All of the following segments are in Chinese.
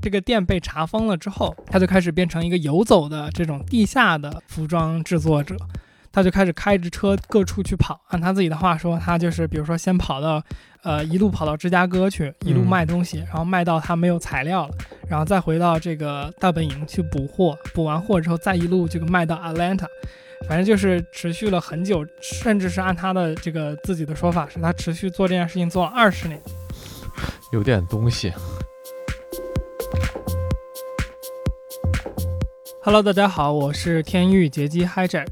这个店被查封了之后，他就开始变成一个游走的这种地下的服装制作者。他就开始开着车各处去跑，按他自己的话说，他就是比如说先跑到，呃，一路跑到芝加哥去，一路卖东西，然后卖到他没有材料了，然后再回到这个大本营去补货，补完货之后再一路这个卖到 Atlanta，反正就是持续了很久，甚至是按他的这个自己的说法，是他持续做这件事情做了二十年，有点东西。Hello，大家好，我是天域劫机 Hijack。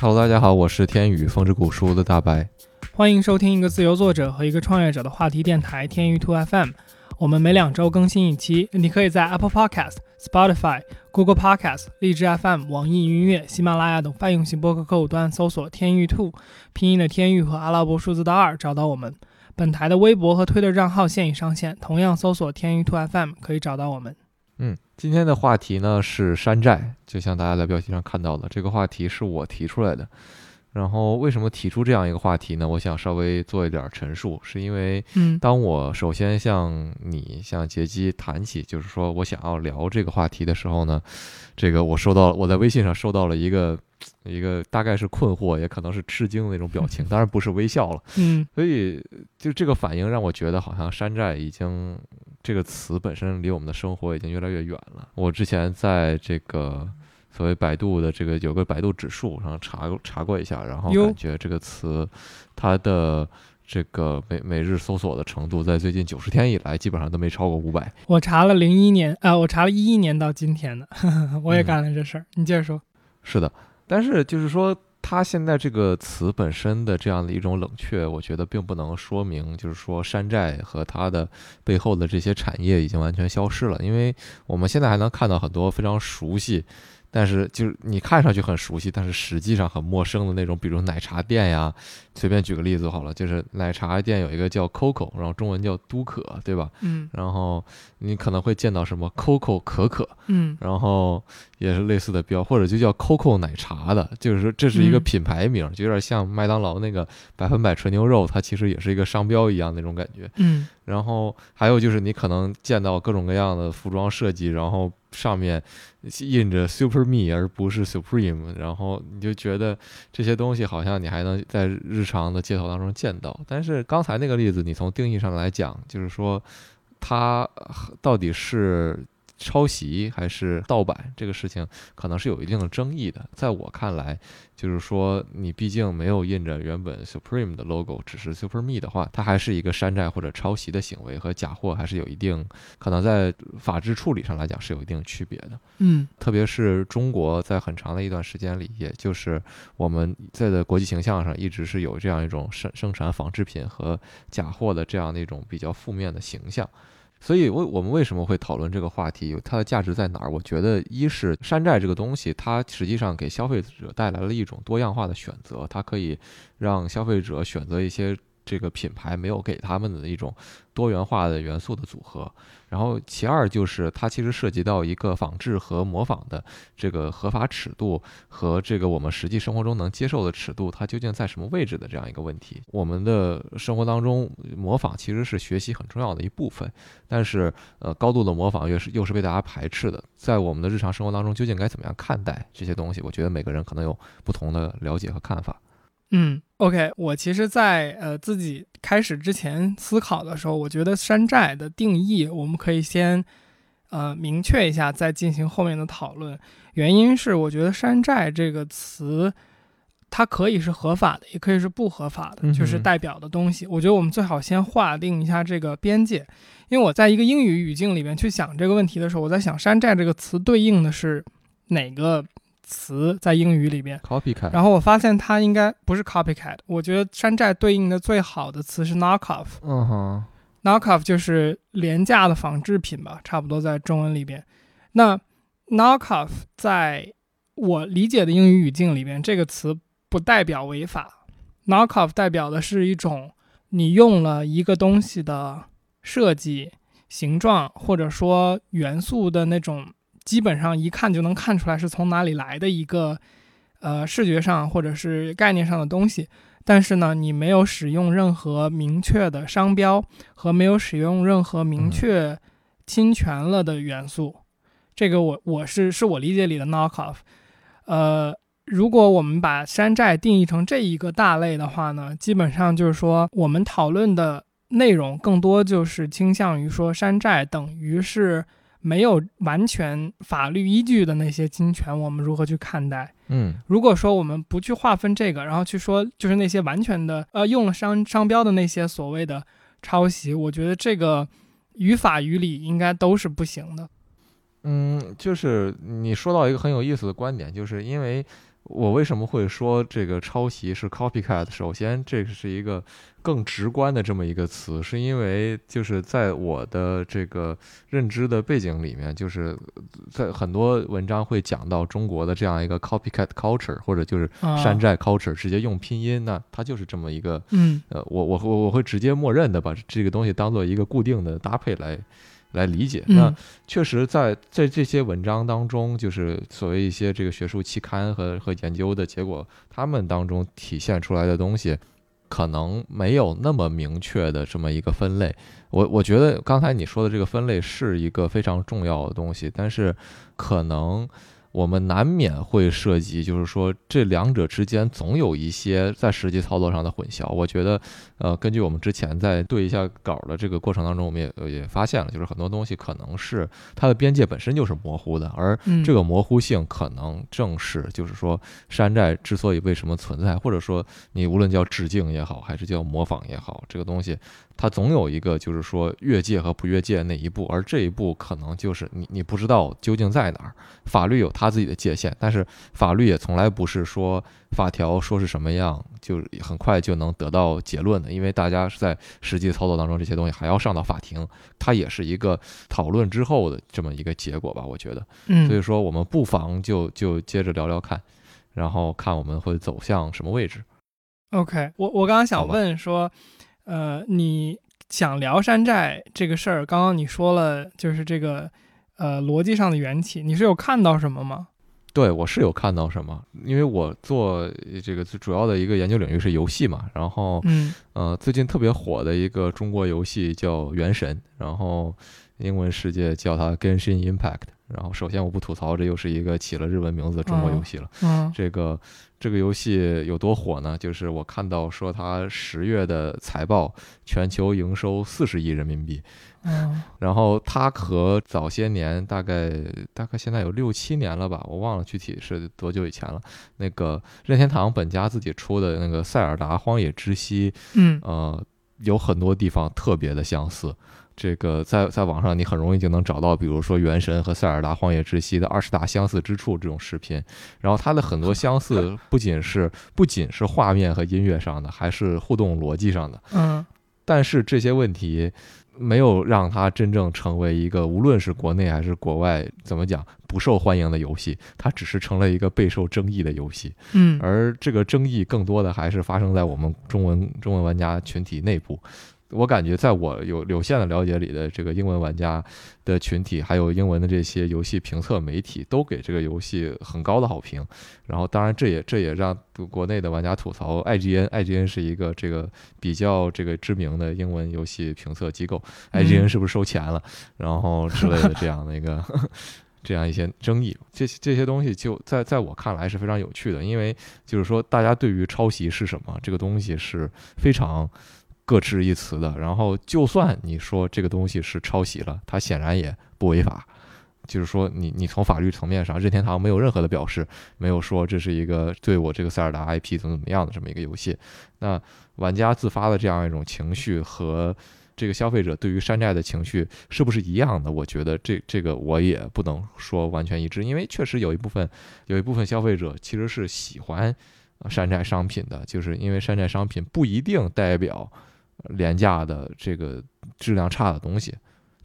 Hello，大家好，我是天宇风之谷书的大白，欢迎收听一个自由作者和一个创业者的话题电台天宇 Two FM。我们每两周更新一期，你可以在 Apple Podcast、Spotify、Google Podcast、荔枝 FM、网易云音乐、喜马拉雅等泛用型播客客户端搜索“天域 Two”，拼音的天域和阿拉伯数字的二找到我们。本台的微博和推特账号现已上线，同样搜索“天域 Two FM” 可以找到我们。嗯，今天的话题呢是山寨，就像大家在标题上看到的，这个话题是我提出来的。然后为什么提出这样一个话题呢？我想稍微做一点陈述，是因为，嗯，当我首先向你、向杰基谈起，就是说我想要聊这个话题的时候呢，这个我收到我在微信上收到了一个一个大概是困惑，也可能是吃惊的那种表情，当然不是微笑了。嗯，所以就这个反应让我觉得好像山寨已经。这个词本身离我们的生活已经越来越远了。我之前在这个所谓百度的这个有个百度指数上查查过一下，然后感觉这个词它的这个每每日搜索的程度，在最近九十天以来基本上都没超过五百。我查了零一年，呃，我查了一一年到今天的，我也干了这事儿。你接着说。是的，但是就是说。它现在这个词本身的这样的一种冷却，我觉得并不能说明，就是说山寨和它的背后的这些产业已经完全消失了，因为我们现在还能看到很多非常熟悉。但是就是你看上去很熟悉，但是实际上很陌生的那种，比如奶茶店呀，随便举个例子好了，就是奶茶店有一个叫 Coco，然后中文叫都可，对吧？嗯。然后你可能会见到什么 Coco 可可，嗯。然后也是类似的标，或者就叫 Coco 奶茶的，就是说这是一个品牌名，就有点像麦当劳那个百分百纯牛肉，它其实也是一个商标一样那种感觉。嗯。然后还有就是你可能见到各种各样的服装设计，然后。上面印着 Super Me 而不是 Supreme，然后你就觉得这些东西好像你还能在日常的街头当中见到。但是刚才那个例子，你从定义上来讲，就是说它到底是。抄袭还是盗版这个事情可能是有一定的争议的。在我看来，就是说你毕竟没有印着原本 Supreme 的 logo，只是 Super Me 的话，它还是一个山寨或者抄袭的行为，和假货还是有一定可能在法制处理上来讲是有一定区别的。嗯，特别是中国在很长的一段时间里，也就是我们在的国际形象上一直是有这样一种生生产仿制品和假货的这样的一种比较负面的形象。所以，为我们为什么会讨论这个话题？它的价值在哪儿？我觉得，一是山寨这个东西，它实际上给消费者带来了一种多样化的选择，它可以让消费者选择一些。这个品牌没有给他们的一种多元化的元素的组合，然后其二就是它其实涉及到一个仿制和模仿的这个合法尺度和这个我们实际生活中能接受的尺度，它究竟在什么位置的这样一个问题。我们的生活当中模仿其实是学习很重要的一部分，但是呃高度的模仿又是又是被大家排斥的。在我们的日常生活当中，究竟该怎么样看待这些东西？我觉得每个人可能有不同的了解和看法。嗯，OK，我其实，在呃自己开始之前思考的时候，我觉得山寨的定义，我们可以先呃明确一下，再进行后面的讨论。原因是，我觉得山寨这个词，它可以是合法的，也可以是不合法的，就是代表的东西。我觉得我们最好先划定一下这个边界，因为我在一个英语语境里面去想这个问题的时候，我在想山寨这个词对应的是哪个？词在英语里边，copycat。然后我发现它应该不是 copycat。我觉得山寨对应的最好的词是 knockoff。嗯哼，knockoff 就是廉价的仿制品吧，差不多在中文里边。那 knockoff 在我理解的英语语境里边，这个词不代表违法。knockoff 代表的是一种你用了一个东西的设计、形状或者说元素的那种。基本上一看就能看出来是从哪里来的一个，呃，视觉上或者是概念上的东西，但是呢，你没有使用任何明确的商标和没有使用任何明确侵权了的元素。这个我我是是我理解里的 knock off。呃，如果我们把山寨定义成这一个大类的话呢，基本上就是说我们讨论的内容更多就是倾向于说山寨等于是。没有完全法律依据的那些侵权，我们如何去看待？嗯，如果说我们不去划分这个，然后去说就是那些完全的呃用了商商标的那些所谓的抄袭，我觉得这个于法于理应该都是不行的。嗯，就是你说到一个很有意思的观点，就是因为。我为什么会说这个抄袭是 copycat？首先，这是一个更直观的这么一个词，是因为就是在我的这个认知的背景里面，就是在很多文章会讲到中国的这样一个 copycat culture，或者就是山寨 culture，直接用拼音，那它就是这么一个，嗯，呃，我我我我会直接默认的把这个东西当做一个固定的搭配来。来理解，那确实在在这些文章当中，就是所谓一些这个学术期刊和和研究的结果，他们当中体现出来的东西，可能没有那么明确的这么一个分类。我我觉得刚才你说的这个分类是一个非常重要的东西，但是可能。我们难免会涉及，就是说这两者之间总有一些在实际操作上的混淆。我觉得，呃，根据我们之前在对一下稿的这个过程当中，我们也也发现了，就是很多东西可能是它的边界本身就是模糊的，而这个模糊性可能正是就是说山寨之所以为什么存在，或者说你无论叫致敬也好，还是叫模仿也好，这个东西。它总有一个，就是说越界和不越界那一步，而这一步可能就是你你不知道究竟在哪儿。法律有它自己的界限，但是法律也从来不是说法条说是什么样，就很快就能得到结论的。因为大家是在实际操作当中，这些东西还要上到法庭，它也是一个讨论之后的这么一个结果吧。我觉得，嗯，所以说我们不妨就就接着聊聊看，然后看我们会走向什么位置。OK，我我刚刚想问说。呃，你想聊山寨这个事儿？刚刚你说了，就是这个呃逻辑上的缘起，你是有看到什么吗？对，我是有看到什么，因为我做这个最主要的一个研究领域是游戏嘛，然后嗯呃最近特别火的一个中国游戏叫《原神》，然后英文世界叫它《Genshin Impact》。然后首先我不吐槽，这又是一个起了日文名字的中国游戏了。嗯，这个这个游戏有多火呢？就是我看到说它十月的财报，全球营收四十亿人民币。嗯，然后它和早些年大概大概现在有六七年了吧，我忘了具体是多久以前了。那个任天堂本家自己出的那个《塞尔达：荒野之息》，嗯，呃，有很多地方特别的相似。这个在在网上你很容易就能找到，比如说《原神》和《塞尔达：荒野之息》的二十大相似之处这种视频。然后它的很多相似不仅是不仅是画面和音乐上的，还是互动逻辑上的。嗯，但是这些问题没有让它真正成为一个无论是国内还是国外怎么讲不受欢迎的游戏，它只是成了一个备受争议的游戏。嗯，而这个争议更多的还是发生在我们中文中文玩家群体内部。我感觉，在我有有限的了解里的这个英文玩家的群体，还有英文的这些游戏评测媒体，都给这个游戏很高的好评。然后，当然，这也这也让国内的玩家吐槽，IGN，IGN 是一个这个比较这个知名的英文游戏评测机构，IGN 是不是收钱了？然后之类的这样的一个 这样一些争议，这这些东西就在在我看来是非常有趣的，因为就是说，大家对于抄袭是什么这个东西是非常。各执一词的，然后就算你说这个东西是抄袭了，它显然也不违法。就是说，你你从法律层面上，任天堂没有任何的表示，没有说这是一个对我这个塞尔达 IP 怎么怎么样的这么一个游戏。那玩家自发的这样一种情绪和这个消费者对于山寨的情绪是不是一样的？我觉得这这个我也不能说完全一致，因为确实有一部分有一部分消费者其实是喜欢山寨商品的，就是因为山寨商品不一定代表。廉价的这个质量差的东西，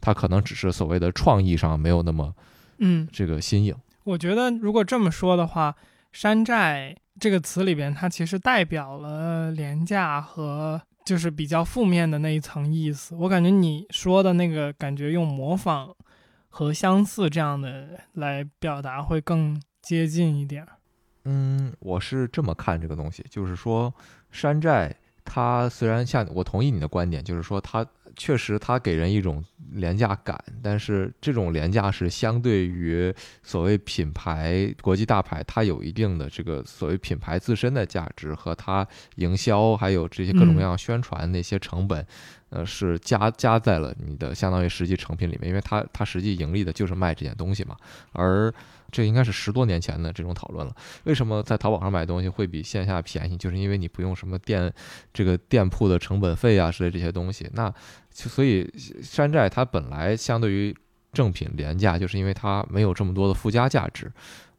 它可能只是所谓的创意上没有那么，嗯，这个新颖。我觉得如果这么说的话，“山寨”这个词里边，它其实代表了廉价和就是比较负面的那一层意思。我感觉你说的那个感觉用模仿和相似这样的来表达会更接近一点。嗯，我是这么看这个东西，就是说山寨。它虽然像我同意你的观点，就是说它确实它给人一种廉价感，但是这种廉价是相对于所谓品牌国际大牌，它有一定的这个所谓品牌自身的价值和它营销还有这些各种各样宣传那些成本。呃，是加加在了你的相当于实际成品里面，因为它它实际盈利的就是卖这件东西嘛。而这应该是十多年前的这种讨论了。为什么在淘宝上买东西会比线下便宜？就是因为你不用什么店这个店铺的成本费啊之类这些东西。那所以山寨它本来相对于正品廉价，就是因为它没有这么多的附加价值。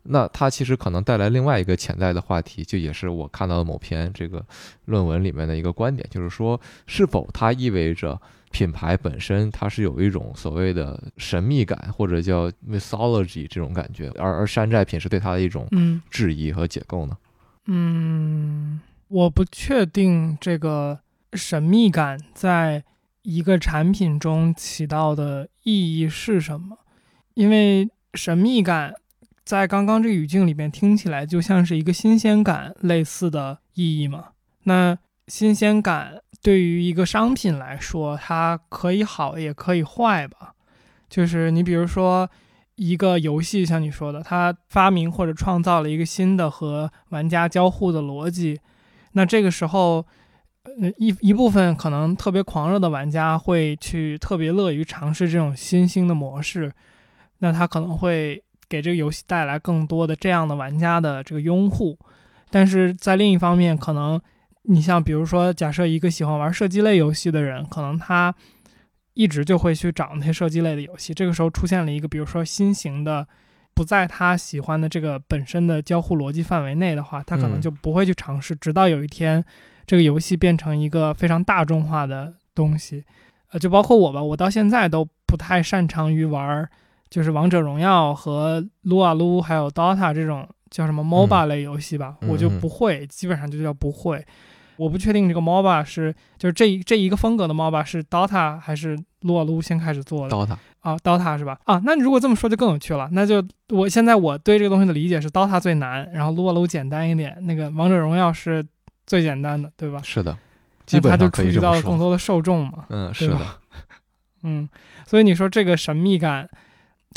那它其实可能带来另外一个潜在的话题，就也是我看到的某篇这个论文里面的一个观点，就是说，是否它意味着品牌本身它是有一种所谓的神秘感，或者叫 mythology 这种感觉，而而山寨品是对它的一种质疑和解构呢？嗯，我不确定这个神秘感在一个产品中起到的意义是什么，因为神秘感。在刚刚这语境里面，听起来就像是一个新鲜感类似的意义嘛？那新鲜感对于一个商品来说，它可以好也可以坏吧？就是你比如说一个游戏，像你说的，它发明或者创造了一个新的和玩家交互的逻辑，那这个时候，呃一一部分可能特别狂热的玩家会去特别乐于尝试这种新兴的模式，那他可能会。给这个游戏带来更多的这样的玩家的这个拥护，但是在另一方面，可能你像比如说，假设一个喜欢玩射击类游戏的人，可能他一直就会去找那些射击类的游戏。这个时候出现了一个，比如说新型的，不在他喜欢的这个本身的交互逻辑范围内的话，他可能就不会去尝试。直到有一天，这个游戏变成一个非常大众化的东西，呃，就包括我吧，我到现在都不太擅长于玩。就是王者荣耀和撸啊撸，还有 DOTA 这种叫什么 MOBA 类游戏吧，我就不会，基本上就叫不会。我不确定这个 MOBA 是就是这这一个风格的 MOBA 是 DOTA 还是撸啊撸先开始做的 DOTA 啊，DOTA 是吧？啊，那你如果这么说就更有趣了。那就我现在我对这个东西的理解是 DOTA 最难，然后撸啊撸简单一点，那个王者荣耀是最简单的，对吧？是的，基本上可以到了更多的受众嘛。嗯，是的。嗯，所以你说这个神秘感。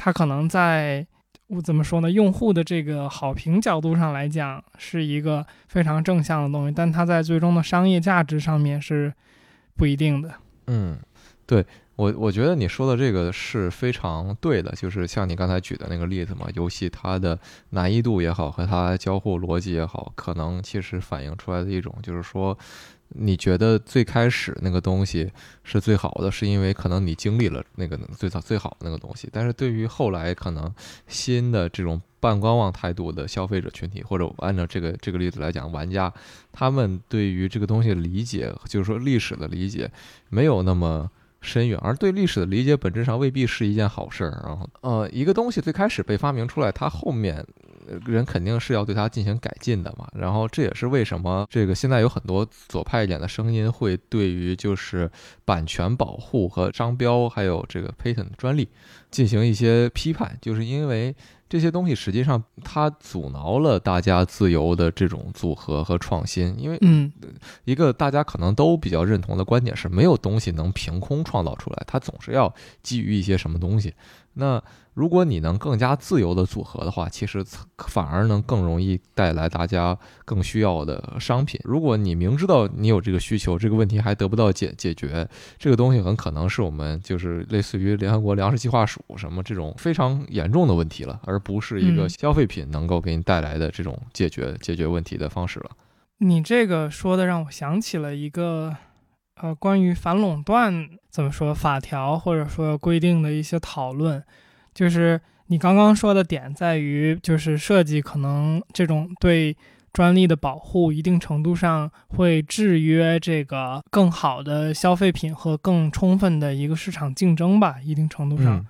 它可能在我怎么说呢？用户的这个好评角度上来讲，是一个非常正向的东西，但它在最终的商业价值上面是不一定的。嗯，对我我觉得你说的这个是非常对的，就是像你刚才举的那个例子嘛，游戏它的难易度也好，和它交互逻辑也好，可能其实反映出来的一种就是说。你觉得最开始那个东西是最好的，是因为可能你经历了那个最早最好的那个东西。但是对于后来可能新的这种半观望态度的消费者群体，或者按照这个这个例子来讲，玩家，他们对于这个东西的理解，就是说历史的理解，没有那么深远，而对历史的理解本质上未必是一件好事儿。然后，呃，一个东西最开始被发明出来，它后面。人肯定是要对它进行改进的嘛，然后这也是为什么这个现在有很多左派一点的声音会对于就是版权保护和商标还有这个 patent 专利进行一些批判，就是因为这些东西实际上它阻挠了大家自由的这种组合和创新，因为嗯，一个大家可能都比较认同的观点是没有东西能凭空创造出来，它总是要基于一些什么东西，那。如果你能更加自由的组合的话，其实反而能更容易带来大家更需要的商品。如果你明知道你有这个需求，这个问题还得不到解解决，这个东西很可能是我们就是类似于联合国粮食计划署什么这种非常严重的问题了，而不是一个消费品能够给你带来的这种解决解决问题的方式了。你这个说的让我想起了一个呃关于反垄断怎么说法条或者说规定的一些讨论。就是你刚刚说的点在于，就是设计可能这种对专利的保护，一定程度上会制约这个更好的消费品和更充分的一个市场竞争吧。一定程度上，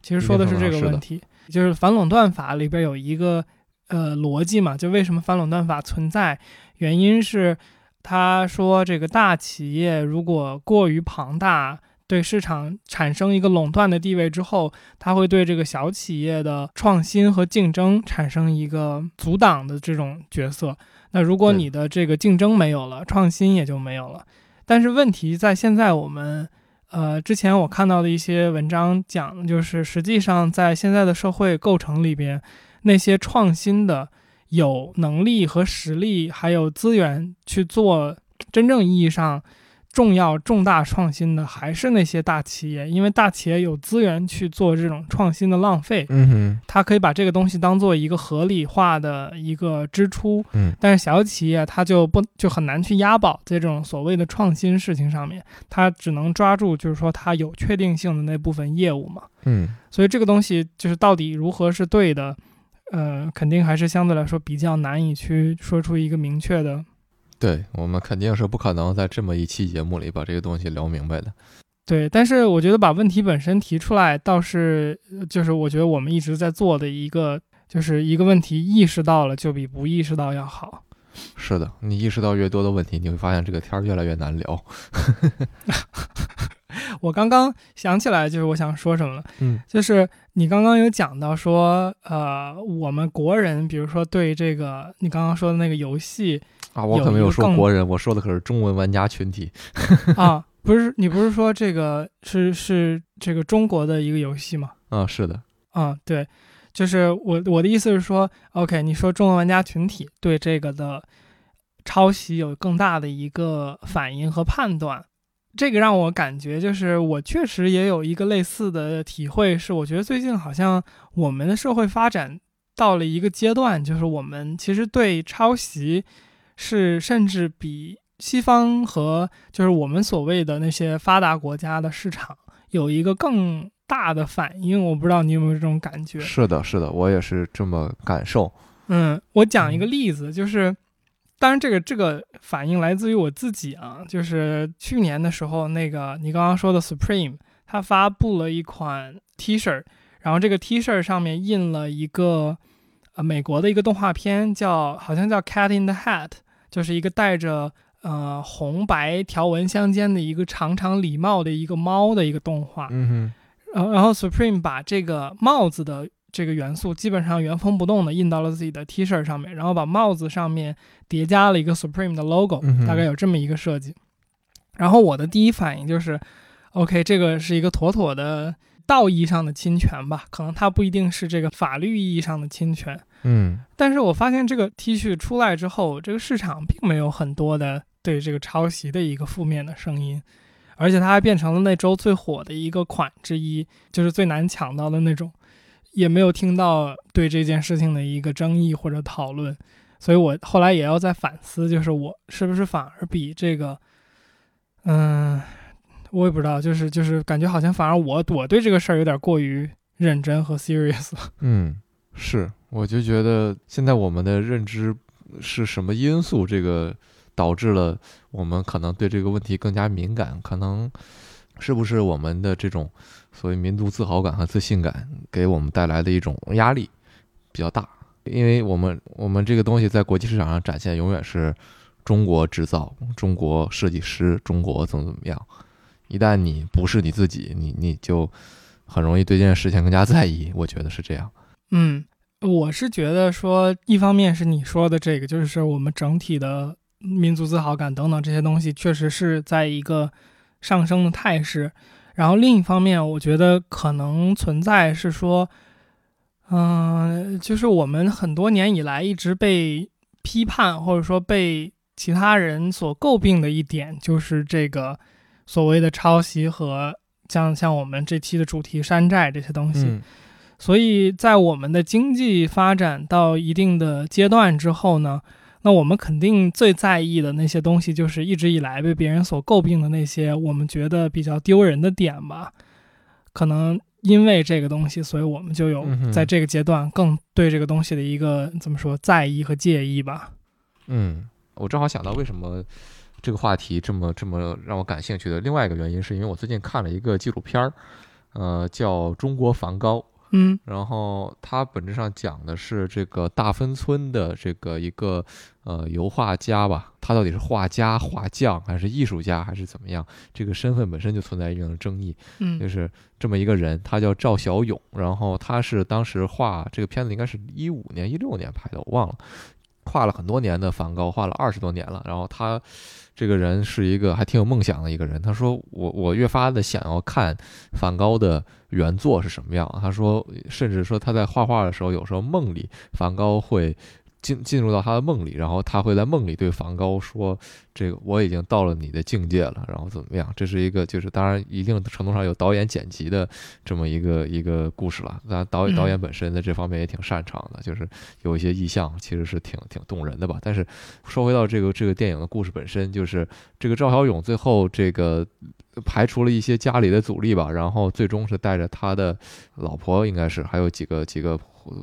其实说的是这个问题。就是反垄断法里边有一个呃逻辑嘛，就为什么反垄断法存在？原因是他说这个大企业如果过于庞大。对市场产生一个垄断的地位之后，它会对这个小企业的创新和竞争产生一个阻挡的这种角色。那如果你的这个竞争没有了，创新也就没有了。但是问题在现在我们，呃，之前我看到的一些文章讲，就是实际上在现在的社会构成里边，那些创新的、有能力和实力，还有资源去做真正意义上。重要重大创新的还是那些大企业，因为大企业有资源去做这种创新的浪费，嗯哼，它可以把这个东西当做一个合理化的一个支出，嗯，但是小企业它就不就很难去押宝在这种所谓的创新事情上面，它只能抓住就是说它有确定性的那部分业务嘛，嗯，所以这个东西就是到底如何是对的，呃，肯定还是相对来说比较难以去说出一个明确的。对我们肯定是不可能在这么一期节目里把这个东西聊明白的。对，但是我觉得把问题本身提出来，倒是就是我觉得我们一直在做的一个，就是一个问题意识到了，就比不意识到要好。是的，你意识到越多的问题，你会发现这个天儿越来越难聊。我刚刚想起来，就是我想说什么了，嗯，就是你刚刚有讲到说，呃，我们国人，比如说对这个你刚刚说的那个游戏。啊，我可没有说国人，我说的可是中文玩家群体。啊，不是，你不是说这个是是这个中国的一个游戏吗？啊，是的。啊，对，就是我我的意思是说，OK，你说中文玩家群体对这个的抄袭有更大的一个反应和判断，这个让我感觉就是我确实也有一个类似的体会，是我觉得最近好像我们的社会发展到了一个阶段，就是我们其实对抄袭。是，甚至比西方和就是我们所谓的那些发达国家的市场有一个更大的反应。我不知道你有没有这种感觉？是的，是的，我也是这么感受。嗯，我讲一个例子，就是，当然这个这个反应来自于我自己啊，就是去年的时候，那个你刚刚说的 Supreme，它发布了一款 T 恤，然后这个 T 恤上面印了一个呃美国的一个动画片，叫好像叫 Cat in the Hat。就是一个戴着呃红白条纹相间的一个长长礼帽的一个猫的一个动画，嗯哼，然后然后 Supreme 把这个帽子的这个元素基本上原封不动的印到了自己的 T 恤上面，然后把帽子上面叠加了一个 Supreme 的 logo，大概有这么一个设计。然后我的第一反应就是，OK，这个是一个妥妥的道义上的侵权吧？可能它不一定是这个法律意义上的侵权。嗯，但是我发现这个 T 恤出来之后，这个市场并没有很多的对这个抄袭的一个负面的声音，而且它还变成了那周最火的一个款之一，就是最难抢到的那种，也没有听到对这件事情的一个争议或者讨论，所以我后来也要在反思，就是我是不是反而比这个，嗯，我也不知道，就是就是感觉好像反而我我对这个事儿有点过于认真和 serious 了，嗯，是。我就觉得现在我们的认知是什么因素，这个导致了我们可能对这个问题更加敏感，可能是不是我们的这种所谓民族自豪感和自信感给我们带来的一种压力比较大？因为我们我们这个东西在国际市场上展现永远是中国制造、中国设计师、中国怎么怎么样。一旦你不是你自己，你你就很容易对这件事情更加在意。我觉得是这样。嗯。我是觉得说，一方面是你说的这个，就是我们整体的民族自豪感等等这些东西，确实是在一个上升的态势。然后另一方面，我觉得可能存在是说，嗯，就是我们很多年以来一直被批判或者说被其他人所诟病的一点，就是这个所谓的抄袭和像像我们这期的主题山寨这些东西。所以在我们的经济发展到一定的阶段之后呢，那我们肯定最在意的那些东西，就是一直以来被别人所诟病的那些我们觉得比较丢人的点吧。可能因为这个东西，所以我们就有在这个阶段更对这个东西的一个怎么说在意和介意吧。嗯，我正好想到为什么这个话题这么这么让我感兴趣的另外一个原因，是因为我最近看了一个纪录片儿，呃，叫《中国梵高》。嗯，然后它本质上讲的是这个大芬村的这个一个呃油画家吧，他到底是画家、画匠还是艺术家还是怎么样？这个身份本身就存在一定的争议。嗯，就是这么一个人，他叫赵小勇，然后他是当时画这个片子应该是一五年、一六年拍的，我忘了。画了很多年的梵高，画了二十多年了。然后他这个人是一个还挺有梦想的一个人。他说：“我我越发的想要看梵高的原作是什么样。”他说，甚至说他在画画的时候，有时候梦里梵高会。进进入到他的梦里，然后他会在梦里对梵高说：“这个我已经到了你的境界了。”然后怎么样？这是一个就是当然一定程度上有导演剪辑的这么一个一个故事了。那导演导演本身在这方面也挺擅长的，就是有一些意象其实是挺挺动人的吧。但是说回到这个这个电影的故事本身，就是这个赵小勇最后这个排除了一些家里的阻力吧，然后最终是带着他的老婆，应该是还有几个几个。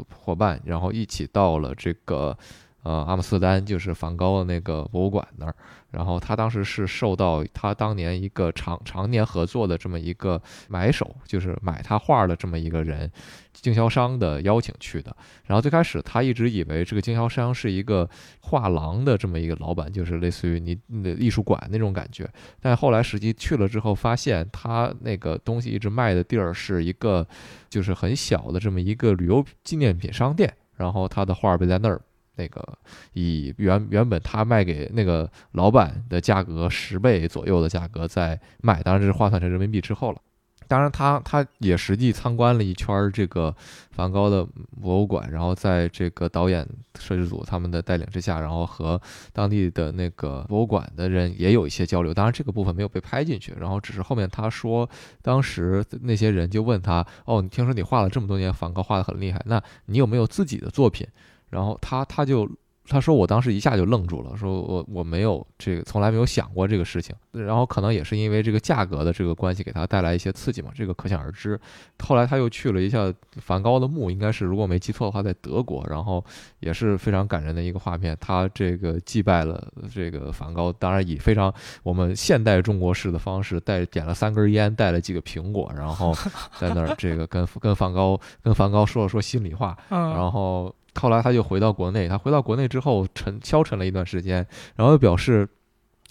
伙伴，然后一起到了这个，呃，阿姆斯特丹，就是梵高的那个博物馆那儿。然后他当时是受到他当年一个常常年合作的这么一个买手，就是买他画的这么一个人，经销商的邀请去的。然后最开始他一直以为这个经销商是一个画廊的这么一个老板，就是类似于你的艺术馆那种感觉。但后来实际去了之后，发现他那个东西一直卖的地儿是一个就是很小的这么一个旅游纪念品商店，然后他的画儿被在那儿。那个以原原本他卖给那个老板的价格十倍左右的价格在卖，当然这是换算成人民币之后了。当然他他也实际参观了一圈这个梵高的博物馆，然后在这个导演摄制组他们的带领之下，然后和当地的那个博物馆的人也有一些交流。当然这个部分没有被拍进去，然后只是后面他说，当时那些人就问他：“哦，你听说你画了这么多年梵高，画的很厉害，那你有没有自己的作品？”然后他他就他说我当时一下就愣住了，说我我没有这个从来没有想过这个事情。然后可能也是因为这个价格的这个关系，给他带来一些刺激嘛，这个可想而知。后来他又去了一下梵高的墓，应该是如果没记错的话，在德国。然后也是非常感人的一个画面，他这个祭拜了这个梵高，当然以非常我们现代中国式的方式，带点了三根烟，带了几个苹果，然后在那儿这个跟跟梵高跟梵高说了说心里话，然后。后来他就回到国内，他回到国内之后沉消沉了一段时间，然后又表示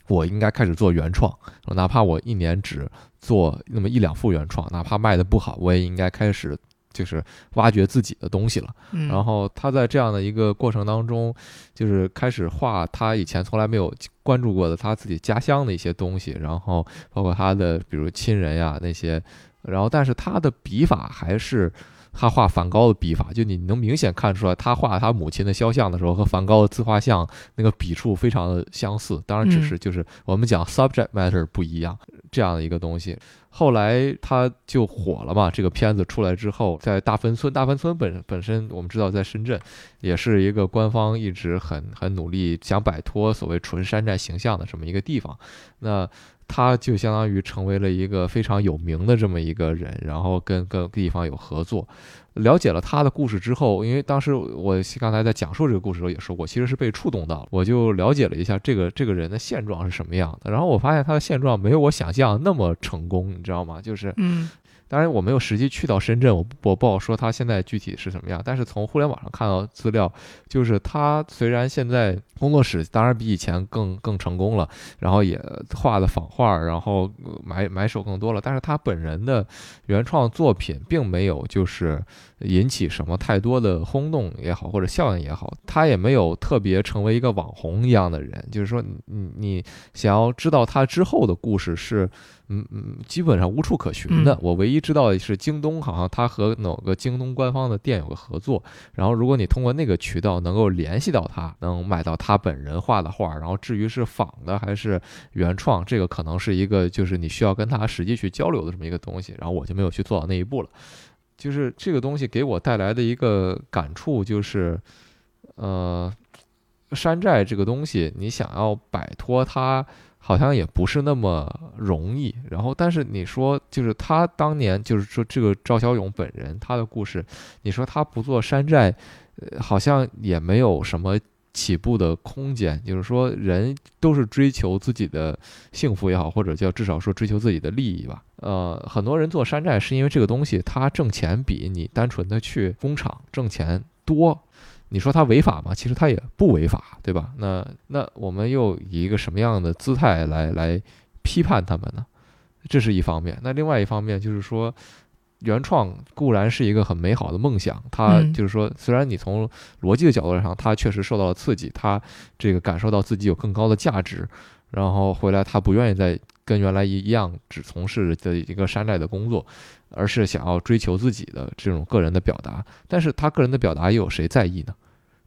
我应该开始做原创，哪怕我一年只做那么一两副原创，哪怕卖的不好，我也应该开始就是挖掘自己的东西了。然后他在这样的一个过程当中，就是开始画他以前从来没有关注过的他自己家乡的一些东西，然后包括他的比如亲人呀那些，然后但是他的笔法还是。他画梵高的笔法，就你能明显看出来，他画他母亲的肖像的时候，和梵高的自画像那个笔触非常的相似。当然，只是就是我们讲 subject matter 不一样这样的一个东西。后来他就火了嘛，这个片子出来之后，在大芬村，大芬村本本身我们知道在深圳，也是一个官方一直很很努力想摆脱所谓纯山寨形象的这么一个地方。那他就相当于成为了一个非常有名的这么一个人，然后跟各个地方有合作。了解了他的故事之后，因为当时我刚才在讲述这个故事的时候也说过，其实是被触动到，我就了解了一下这个这个人的现状是什么样的。然后我发现他的现状没有我想象那么成功，你知道吗？就是嗯。当然，我没有实际去到深圳，我我不好说他现在具体是什么样。但是从互联网上看到资料，就是他虽然现在工作室当然比以前更更成功了，然后也画的仿画，然后买买手更多了，但是他本人的原创作品并没有就是引起什么太多的轰动也好，或者效应也好，他也没有特别成为一个网红一样的人。就是说，你你想要知道他之后的故事是。嗯嗯，基本上无处可寻的。我唯一知道的是京东，好像他和某个京东官方的店有个合作。然后，如果你通过那个渠道能够联系到他，能买到他本人画的画。然后，至于是仿的还是原创，这个可能是一个就是你需要跟他实际去交流的这么一个东西。然后，我就没有去做到那一步了。就是这个东西给我带来的一个感触就是，呃，山寨这个东西，你想要摆脱它。好像也不是那么容易。然后，但是你说，就是他当年，就是说这个赵小勇本人他的故事，你说他不做山寨，呃，好像也没有什么起步的空间。就是说，人都是追求自己的幸福也好，或者叫至少说追求自己的利益吧。呃，很多人做山寨是因为这个东西它挣钱比你单纯的去工厂挣钱多。你说他违法吗？其实他也不违法，对吧？那那我们又以一个什么样的姿态来来批判他们呢？这是一方面。那另外一方面就是说，原创固然是一个很美好的梦想，它嗯就是说，虽然你从逻辑的角度上，它确实受到了刺激，它这个感受到自己有更高的价值，然后回来他不愿意再跟原来一样只从事的一个山寨的工作，而是想要追求自己的这种个人的表达。但是他个人的表达又有谁在意呢？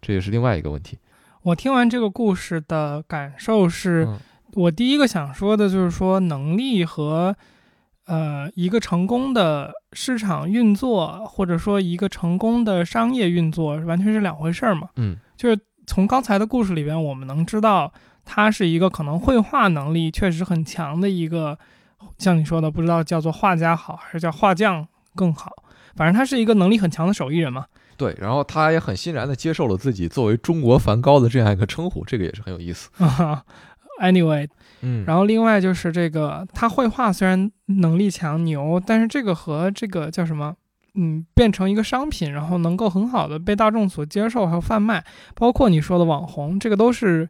这也是另外一个问题。我听完这个故事的感受是，嗯我第一个想说的就是说，能力和呃一个成功的市场运作，或者说一个成功的商业运作，完全是两回事儿嘛。嗯就是从刚才的故事里边，我们能知道，他是一个可能绘画能力确实很强的一个，像你说的，不知道叫做画家好还是叫画匠更好，反正他是一个能力很强的手艺人嘛。对，然后他也很欣然地接受了自己作为中国梵高的这样一个称呼，这个也是很有意思。啊，anyway，嗯然后另外就是这个，他绘画虽然能力强牛，但是这个和这个叫什么，嗯，变成一个商品，然后能够很好的被大众所接受还有贩卖，包括你说的网红，这个都是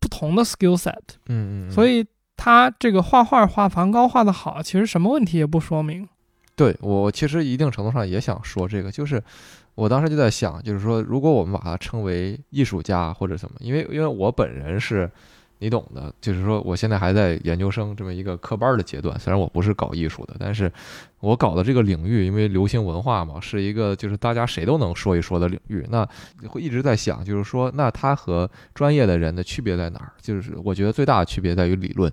不同的 skill set。嗯嗯，所以他这个画画画梵高画的好，其实什么问题也不说明。对我其实一定程度上也想说这个，就是我当时就在想，就是说，如果我们把它称为艺术家或者什么，因为因为我本人是，你懂的，就是说我现在还在研究生这么一个科班的阶段，虽然我不是搞艺术的，但是我搞的这个领域，因为流行文化嘛，是一个就是大家谁都能说一说的领域，那会一直在想，就是说，那它和专业的人的区别在哪儿？就是我觉得最大的区别在于理论，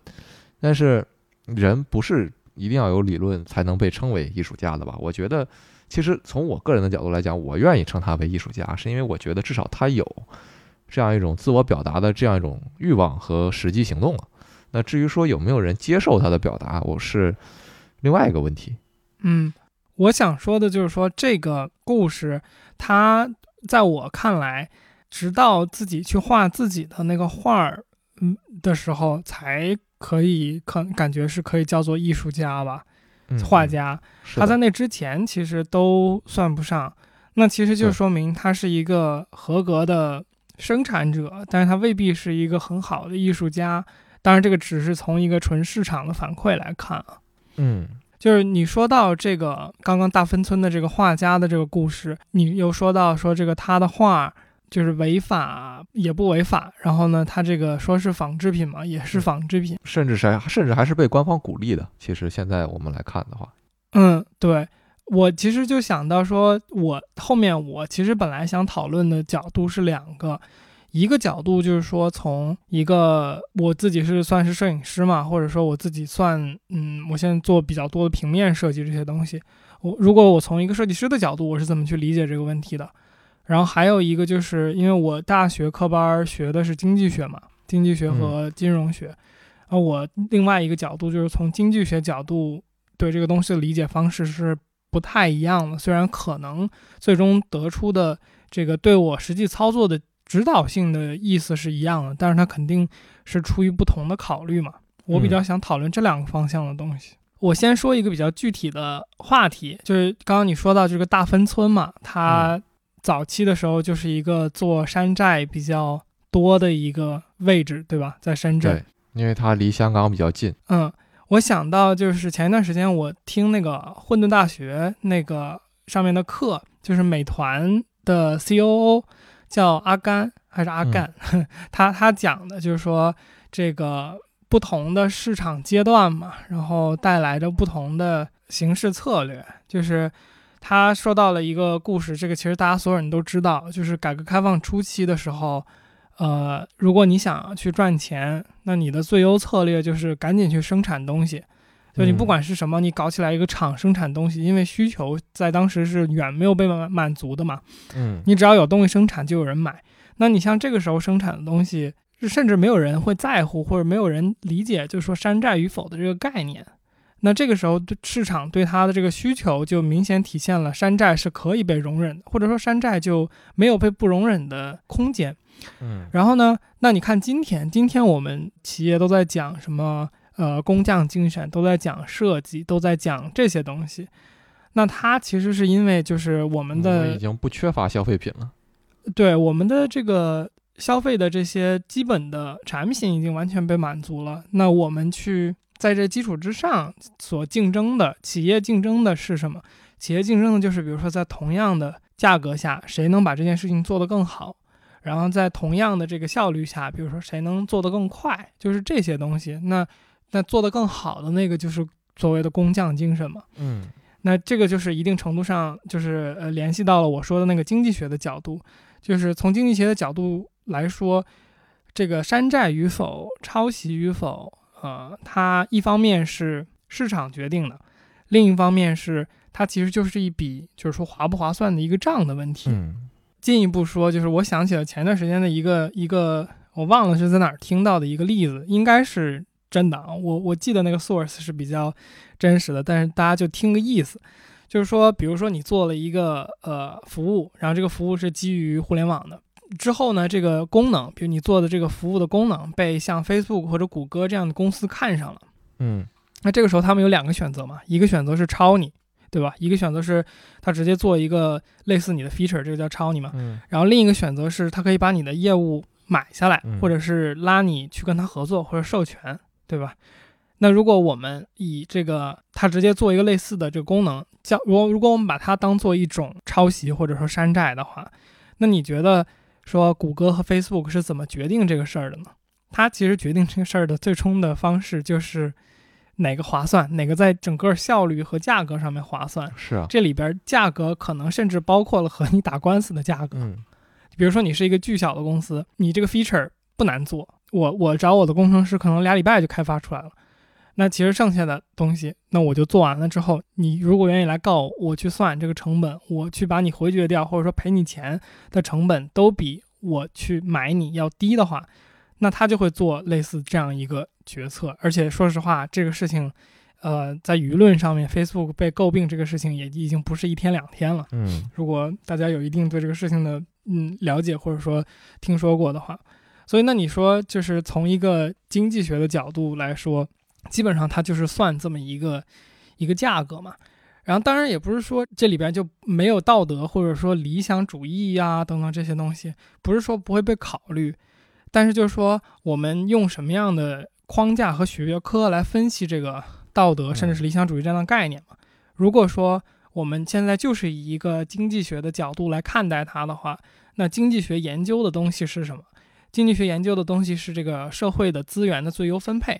但是人不是一定要有理论才能被称为艺术家的吧？我觉得，其实从我个人的角度来讲，我愿意称他为艺术家，是因为我觉得至少他有这样一种自我表达的这样一种欲望和实际行动了。那至于说有没有人接受他的表达，我是另外一个问题。嗯，我想说的就是说，这个故事，它在我看来，直到自己去画自己的那个画儿，嗯的时候，才可以可感觉是可以叫做艺术家吧，嗯画，家。他在那之前其实都算不上，那其实就对说明他是一个合格的生产者，但是他未必是一个很好的艺术家。当然，这个只是从一个纯市场的反馈来看啊。嗯就是你说到这个刚刚大芬村的这个画家的这个故事，你又说到说这个他的画就是违法也不违法，然后呢，他这个说是仿制品嘛，也是仿制品。甚至是甚至还是被官方鼓励的。其实现在我们来看的话，嗯，对我其实就想到说，我后面我其实本来想讨论的角度是两个，一个角度就是说从一个我自己是算是摄影师嘛，或者说我自己算嗯，我现在做比较多的平面设计这些东西，我如果我从一个设计师的角度，我是怎么去理解这个问题的？然后还有一个就是因为我大学科班学的是经济学嘛，经济学和金融学，而我另外一个角度就是从经济学角度对这个东西的理解方式是不太一样的。虽然可能最终得出的这个对我实际操作的指导性的意思是一样的，但是它肯定是出于不同的考虑嘛。我比较想讨论这两个方向的东西。我先说一个比较具体的话题，就是刚刚你说到这个大芬村嘛，它早期的时候就是一个做山寨比较多的一个位置，对吧？在深圳。对，因为它离香港比较近。嗯，我想到就是前一段时间我听那个混沌大学那个上面的课，就是美团的 COO 叫阿甘还是阿干，他他讲的就是说这个不同的市场阶段嘛，然后带来着不同的形式策略，就是。他说到了一个故事，这个其实大家所有人都知道，就是改革开放初期的时候，呃，如果你想去赚钱，那你的最优策略就是赶紧去生产东西。就你不管是什么，你搞起来一个厂生产东西，因为需求在当时是远没有被满满足的嘛。嗯，你只要有东西生产，就有人买。那你像这个时候生产的东西，甚至没有人会在乎，或者没有人理解，就是说山寨与否的这个概念。那这个时候，对市场对它的这个需求就明显体现了，山寨是可以被容忍的，或者说山寨就没有被不容忍的空间。嗯，然后呢，那你看今天，今天我们企业都在讲什么？呃，工匠精神都在讲设计，都在讲这些东西。那它其实是因为就是我我们的已经不缺乏消费品了。对我们的这个消费的这些基本的产品已经完全被满足了。那我们去在这基础之上所竞争的企业竞争的是什么？企业竞争的就是比如说在同样的价格下，谁能把这件事情做得更好，然后在同样的这个效率下，比如说谁能做得更快，就是这些东西。那那做得更好的那个就是所谓的工匠精神嘛。嗯那这个就是一定程度上就是呃联系到了我说的那个经济学的角度，就是从经济学的角度来说，这个山寨与否、抄袭与否，呃，它一方面是市场决定的，另一方面是它其实就是一笔就是说划不划算的一个账的问题。嗯进一步说，就是我想起了前段时间的一个一个，我忘了是在哪儿听到的一个例子，应该是真的啊。我我记得那个 source 是比较真实的，但是大家就听个意思，就是说，比如说你做了一个呃服务，然后这个服务是基于互联网的，之后呢，这个功能，比如你做的这个服务的功能被像 Facebook 或者谷歌这样的公司看上了，嗯那这个时候他们有两个选择嘛，一个选择是抄你，对吧？一个选择是他直接做一个类似你的 feature，这个叫抄你嘛。嗯然后另一个选择是，他可以把你的业务买下来，嗯或者是拉你去跟他合作或者授权，对吧？那如果我们以这个他直接做一个类似的这个功能，叫如果如果我们把它当做一种抄袭或者说山寨的话，那你觉得说谷歌和 Facebook 是怎么决定这个事儿的呢？它其实决定这个事儿的最终的方式就是哪个划算，哪个在整个效率和价格上面划算。是啊，这里边价格可能甚至包括了和你打官司的价格。嗯比如说你是一个巨小的公司，你这个 feature 不难做，我我找我的工程师可能俩礼拜就开发出来了。那其实剩下的东西，那我就做完了之后，你如果愿意来告我，我去算这个成本，我去把你回绝掉，或者说赔你钱的成本都比我去买你要低的话，那他就会做类似这样一个决策。而且说实话，这个事情，呃，在舆论上面，Facebook 被诟病这个事情也已经不是一天两天了。嗯如果大家有一定对这个事情的嗯了解或者说听说过的话，所以那你说就是从一个经济学的角度来说，基本上它就是算这么一个一个价格嘛。然后当然也不是说这里边就没有道德或者说理想主义呀、等等这些东西，不是说不会被考虑，但是就是说我们用什么样的框架和学科来分析这个道德甚至是理想主义这样的概念嘛？如果说我们现在就是以一个经济学的角度来看待它的话，那经济学研究的东西是什么？经济学研究的东西是这个社会的资源的最优分配。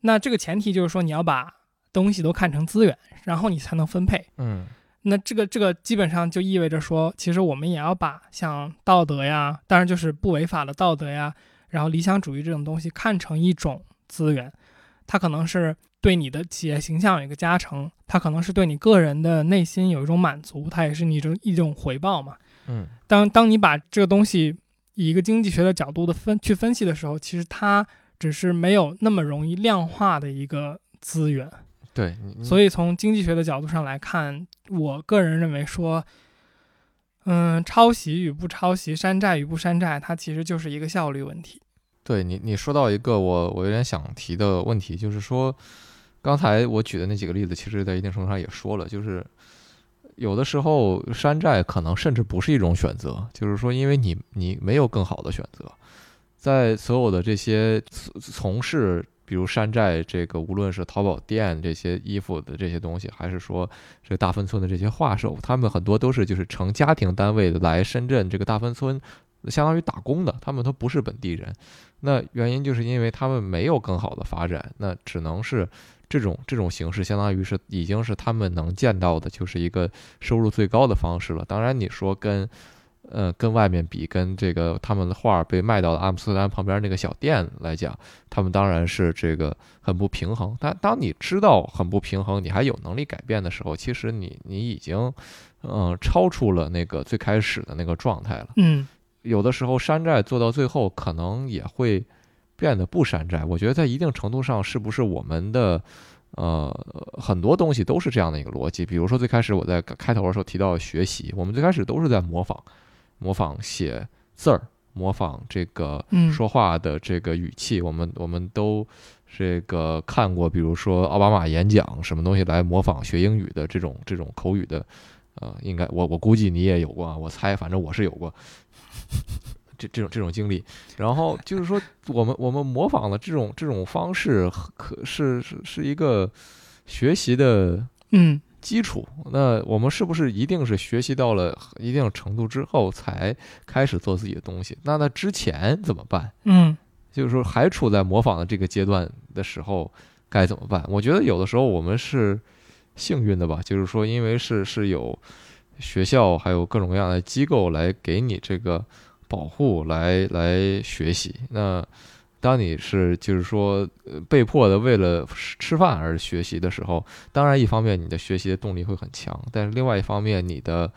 那这个前提就是说，你要把东西都看成资源，然后你才能分配。嗯那这个这个基本上就意味着说，其实我们也要把像道德呀，当然就是不违法的道德呀，然后理想主义这种东西看成一种资源，它可能是对你的企业形象有一个加成，它可能是对你个人的内心有一种满足，它也是你一种一种回报嘛。嗯当当你把这个东西以一个经济学的角度的分去分析的时候，其实它只是没有那么容易量化的一个资源。对，所以从经济学的角度上来看，我个人认为说，嗯，抄袭与不抄袭，山寨与不山寨，它其实就是一个效率问题。对你，你说到一个我我有点想提的问题，就是说，刚才我举的那几个例子，其实在一定程度上也说了，就是有的时候山寨可能甚至不是一种选择，就是说，因为你你没有更好的选择，在所有的这些从从事，比如山寨这个，无论是淘宝店这些衣服的这些东西，还是说这大芬村的这些画手，他们很多都是就是成家庭单位的来深圳这个大芬村，相当于打工的，他们都不是本地人。那原因就是因为他们没有更好的发展，那只能是这种这种形式，相当于是已经是他们能见到的，就是一个收入最高的方式了。当然，你说跟呃跟外面比，跟这个他们的画被卖到了阿姆斯特丹旁边那个小店来讲，他们当然是这个很不平衡。但当你知道很不平衡，你还有能力改变的时候，其实你你已经嗯、呃超出了那个最开始的那个状态了。嗯有的时候山寨做到最后，可能也会变得不山寨。我觉得在一定程度上，是不是我们的呃很多东西都是这样的一个逻辑？比如说最开始我在开头的时候提到学习，我们最开始都是在模仿，模仿写字儿，模仿这个嗯说话的这个语气。我们我们都这个看过，比如说奥巴马演讲什么东西来模仿学英语的这种这种口语的。呃，应该我我估计你也有过啊，我猜，反正我是有过 这这种这种经历。然后就是说，我们我们模仿的这种这种方式，可是是是一个学习的嗯基础。那我们是不是一定是学习到了一定程度之后才开始做自己的东西？那那之前怎么办？嗯就是说还处在模仿的这个阶段的时候该怎么办？我觉得有的时候我们是幸运的吧，就是说因为是是有学校还有各种各样的机构来给你这个保护，来来学习。那当你是就是说被迫的为了吃吃饭而学习的时候，当然一方面你的学习的动力会很强，但是另外一方面你的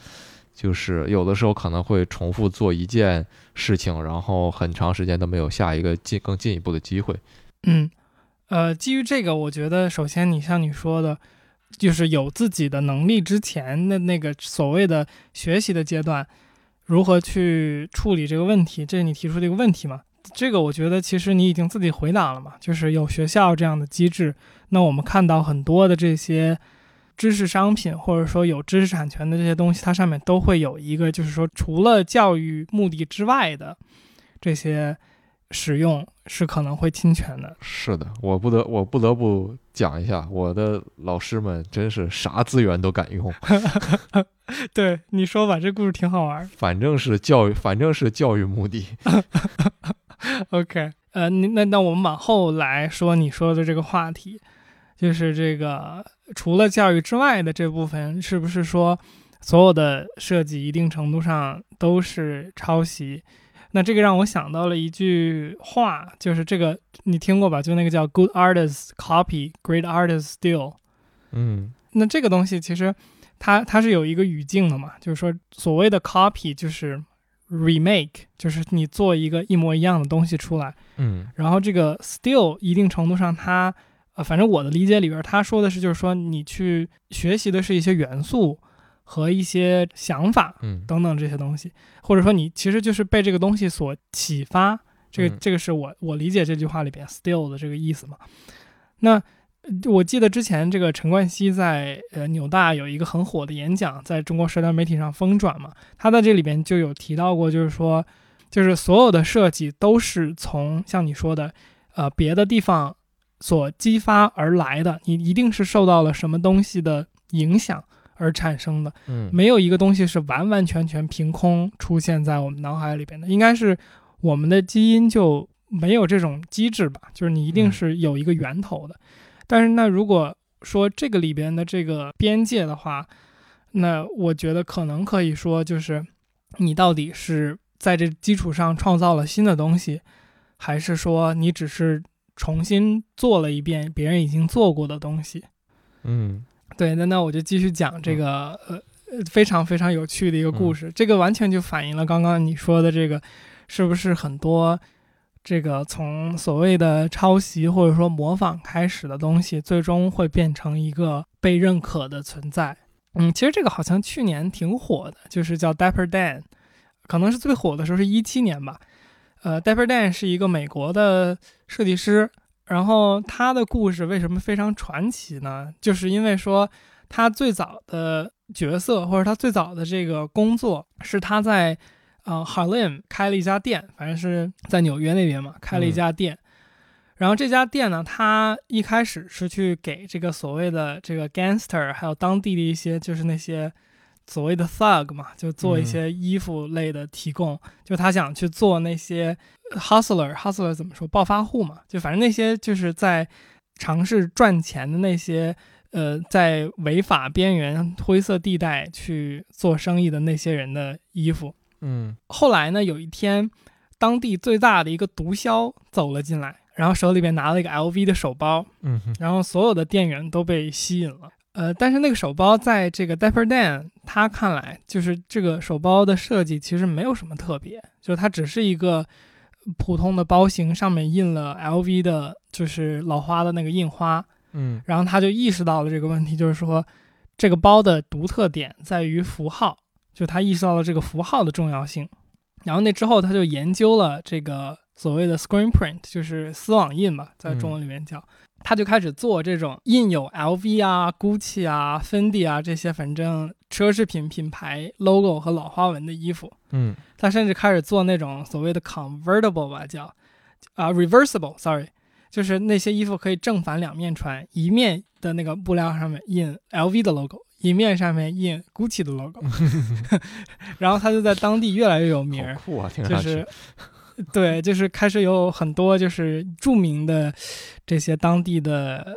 就是有的时候可能会重复做一件事情，然后很长时间都没有下一个进更进一步的机会。嗯，呃，基于这个，我觉得首先你像你说的，就是有自己的能力之前的那个所谓的学习的阶段，如何去处理这个问题，这是你提出的一个问题嘛？这个我觉得其实你已经自己回答了嘛，就是有学校这样的机制。那我们看到很多的这些知识商品，或者说有知识产权的这些东西，它上面都会有一个，就是说除了教育目的之外的这些使用是可能会侵权的。是的，我不得我不得不讲一下，我的老师们真是啥资源都敢用，对，你说吧，这故事挺好玩儿。反正是教育，反正是教育目的。OK，呃，你那那我们往后来说你说的这个话题，就是这个除了教育之外的这部分，是不是说所有的设计一定程度上都是抄袭？那这个让我想到了一句话，就是这个你听过吧？就那个叫 “Good artists copy, great artists steal”。嗯那这个东西其实它它是有一个语境的嘛，就是说所谓的 copy 就是 remake，就是你做一个一模一样的东西出来。嗯然后这个 still 一定程度上它，呃，反正我的理解里边，他说的是就是说你去学习的是一些元素和一些想法嗯等等这些东西，或者说你其实就是被这个东西所启发。这个嗯这个是我我理解这句话里边 still 的这个意思嘛。那呃我记得之前这个陈冠希在呃纽大有一个很火的演讲，在中国社交媒体上疯转嘛，他在这里边就有提到过，就是说，就是所有的设计都是从像你说的，呃，别的地方所激发而来的，你一定是受到了什么东西的影响而产生的，嗯没有一个东西是完完全全凭空出现在我们脑海里边的，应该是我们的基因就没有这种机制吧，就是你一定嗯是有一个源头的。但是那如果说这个里边的这个边界的话，那我觉得可能可以说就是你到底是在这基础上创造了新的东西，还是说你只是重新做了一遍别人已经做过的东西？嗯。对，那那我就继续讲这个呃呃非常非常有趣的一个故事，这个完全就反映了刚刚你说的这个，是不是很多这个从所谓的抄袭或者说模仿开始的东西，最终会变成一个被认可的存在？嗯，其实这个好像去年挺火的，就是叫 Dapper Dan，可能是最火的时候是一七年吧。呃，Dapper Dan 是一个美国的设计师，然后他的故事为什么非常传奇呢？就是因为说他最早的角色或者他最早的这个工作是他在呃 Harlem 开了一家店，反正是在纽约那边嘛，开了一家店。然后这家店呢，他一开始是去给这个所谓的这个 gangster，还有当地的一些就是那些所谓的 thug 嘛，就做一些衣服类的提供。就他想去做那些 hustler，hustler 怎么说？暴发户嘛，就反正那些就是在尝试赚钱的那些，呃，在违法边缘、灰色地带去做生意的那些人的衣服。嗯后来呢，有一天，当地最大的一个毒枭走了进来，然后手里边拿了一个 LV 的手包，嗯哼然后所有的店员都被吸引了。呃，但是那个手包在这个 Dapper Dan 他看来，就是这个手包的设计其实没有什么特别，就是它只是一个普通的包型，上面印了 LV 的，就是老花的那个印花。嗯然后他就意识到了这个问题，就是说这个包的独特点在于符号，就他意识到了这个符号的重要性。然后那之后，他就研究了这个所谓的 screen print，就是丝网印嘛，在中文里面叫。他就开始做这种印有 LV 啊、GUCCI 啊、Fendi 啊这些反正奢侈品品牌 logo 和老花纹的衣服。嗯他甚至开始做那种所谓的 convertible 吧，叫啊、reversible，sorry，就是那些衣服可以正反两面穿，一面的那个布料上面印 LV 的 logo，银面上面印 Gucci 的 logo，然后他就在当地越来越有名儿，酷啊，听上去。就是对，就是开始有很多就是著名的这些当地的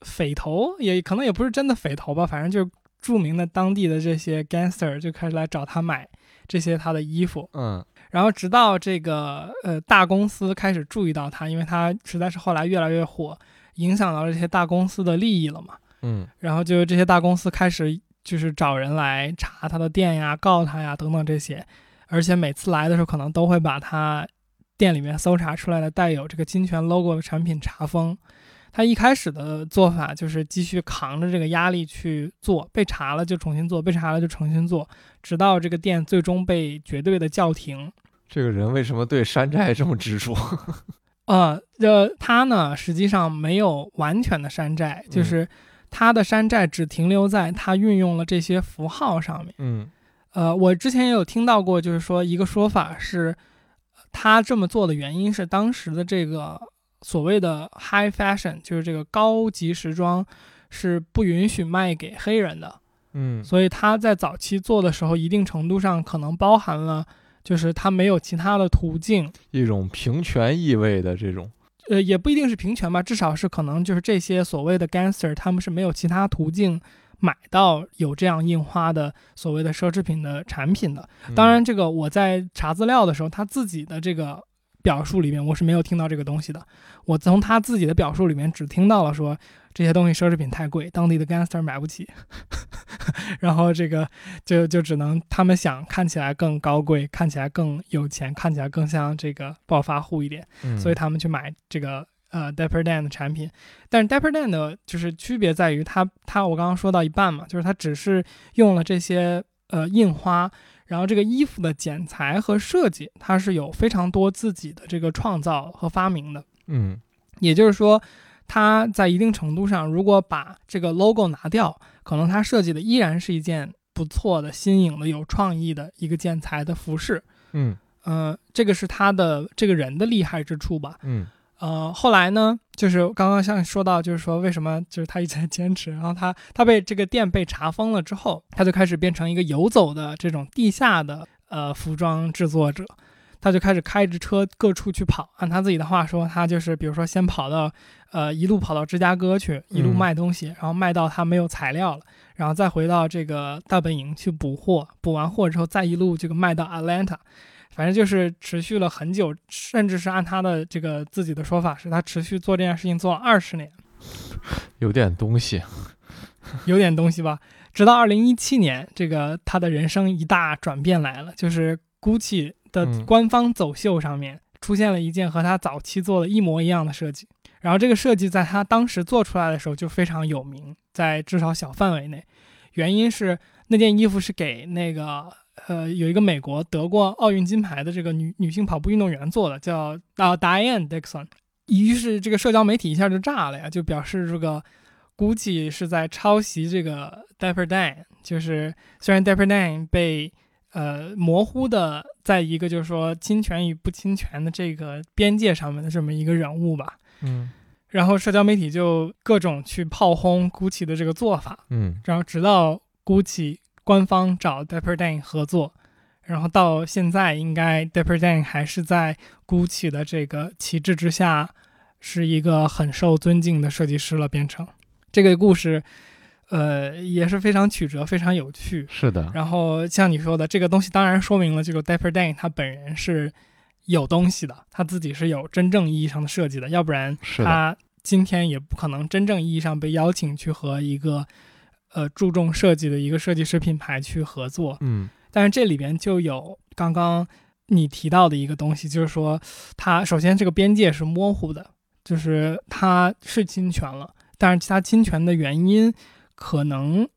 匪头，也可能也不是真的匪头吧，反正就是著名的当地的这些 gangster 就开始来找他买这些他的衣服，嗯。然后直到这个呃大公司开始注意到他，因为他实在是后来越来越火，影响到这些大公司的利益了嘛。嗯然后就这些大公司开始就是找人来查他的店呀、告他呀等等这些，而且每次来的时候可能都会把他店里面搜查出来的带有这个侵权 logo 的产品查封。他一开始的做法就是继续扛着这个压力去做，被查了就重新做，被查了就重新做，直到这个店最终被绝对的叫停。这个人为什么对山寨这么执着？呃，呃，他呢实际上没有完全的山寨，就是他的山寨只停留在他运用了这些符号上面。嗯。呃，我之前也有听到过，就是说一个说法是，他这么做的原因是当时的这个所谓的 high fashion，就是这个高级时装是不允许卖给黑人的，嗯。所以他在早期做的时候，一定程度上可能包含了，就是他没有其他的途径，一种平权意味的这种，呃，也不一定是平权吧，至少是可能就是这些所谓的 gangster，他们是没有其他途径买到有这样印花的所谓的奢侈品的产品的。当然，这个我在查资料的时候，他自己的这个表述里面，我是没有听到这个东西的。我从他自己的表述里面只听到了说这些东西奢侈品太贵，当地的 gangster 买不起，然后这个就就只能他们想看起来更高贵，看起来更有钱，看起来更像这个暴发户一点。嗯所以他们去买这个呃 Dapper Dan 的产品。但是 Dapper Dan 的就是区别在于它它我刚刚说到一半嘛，就是它只是用了这些呃印花，然后这个衣服的剪裁和设计，它是有非常多自己的这个创造和发明的。嗯也就是说，它在一定程度上，如果把这个 logo 拿掉，可能它设计的依然是一件不错的、新颖的、有创意的一个剪裁的服饰。嗯呃，这个是他的这个人的厉害之处吧。嗯呃，后来呢，就是刚刚像说到，就是说为什么就是他一直在坚持，然后他他被这个店被查封了之后，他就开始变成一个游走的这种地下的呃服装制作者，他就开始开着车各处去跑。按他自己的话说，他就是比如说先跑到呃一路跑到芝加哥去，一路嗯卖东西，然后卖到他没有材料了，然后再回到这个大本营去补货，补完货之后再一路这个卖到 Atlanta。反正就是持续了很久，甚至是按他的这个自己的说法，是他持续做这件事情做了二十年，有点东西，有点东西吧。直到二零一七年，这个他的人生一大转变来了，就是 GUCCI 的嗯官方走秀上面出现了一件和他早期做的一模一样的设计。然后这个设计在他当时做出来的时候就非常有名，在至少小范围内。原因是那件衣服是给那个呃有一个美国得过奥运金牌的这个女女性跑步运动员做的，叫啊 Diane Dixon。于是这个社交媒体一下就炸了呀，就表示这个 GUCCI 是在抄袭这个 Dapper Dan，就是虽然 Dapper Dan 被呃模糊的在一个就是说侵权与不侵权的这个边界上面的这么一个人物吧，嗯。然后社交媒体就各种去炮轰 GUCCI 的这个做法，嗯。然后直到 GUCCI 官方找 Dapper Dan 合作，然后到现在应该 Dapper Dan 还是在 GUCCI 的这个旗帜之下，是一个很受尊敬的设计师了，变成这个故事，呃也是非常曲折，非常有趣。是的，然后像你说的，这个东西当然说明了这个 Dapper Dan 他本人是有东西的，他自己是有真正意义上的设计的，要不然，他今天也不可能真正意义上被邀请去和一个呃注重设计的一个设计师品牌去合作。嗯但是这里边就有刚刚你提到的一个东西，就是说它首先这个边界是模糊的，就是它是侵权了，但是它侵权的原因可能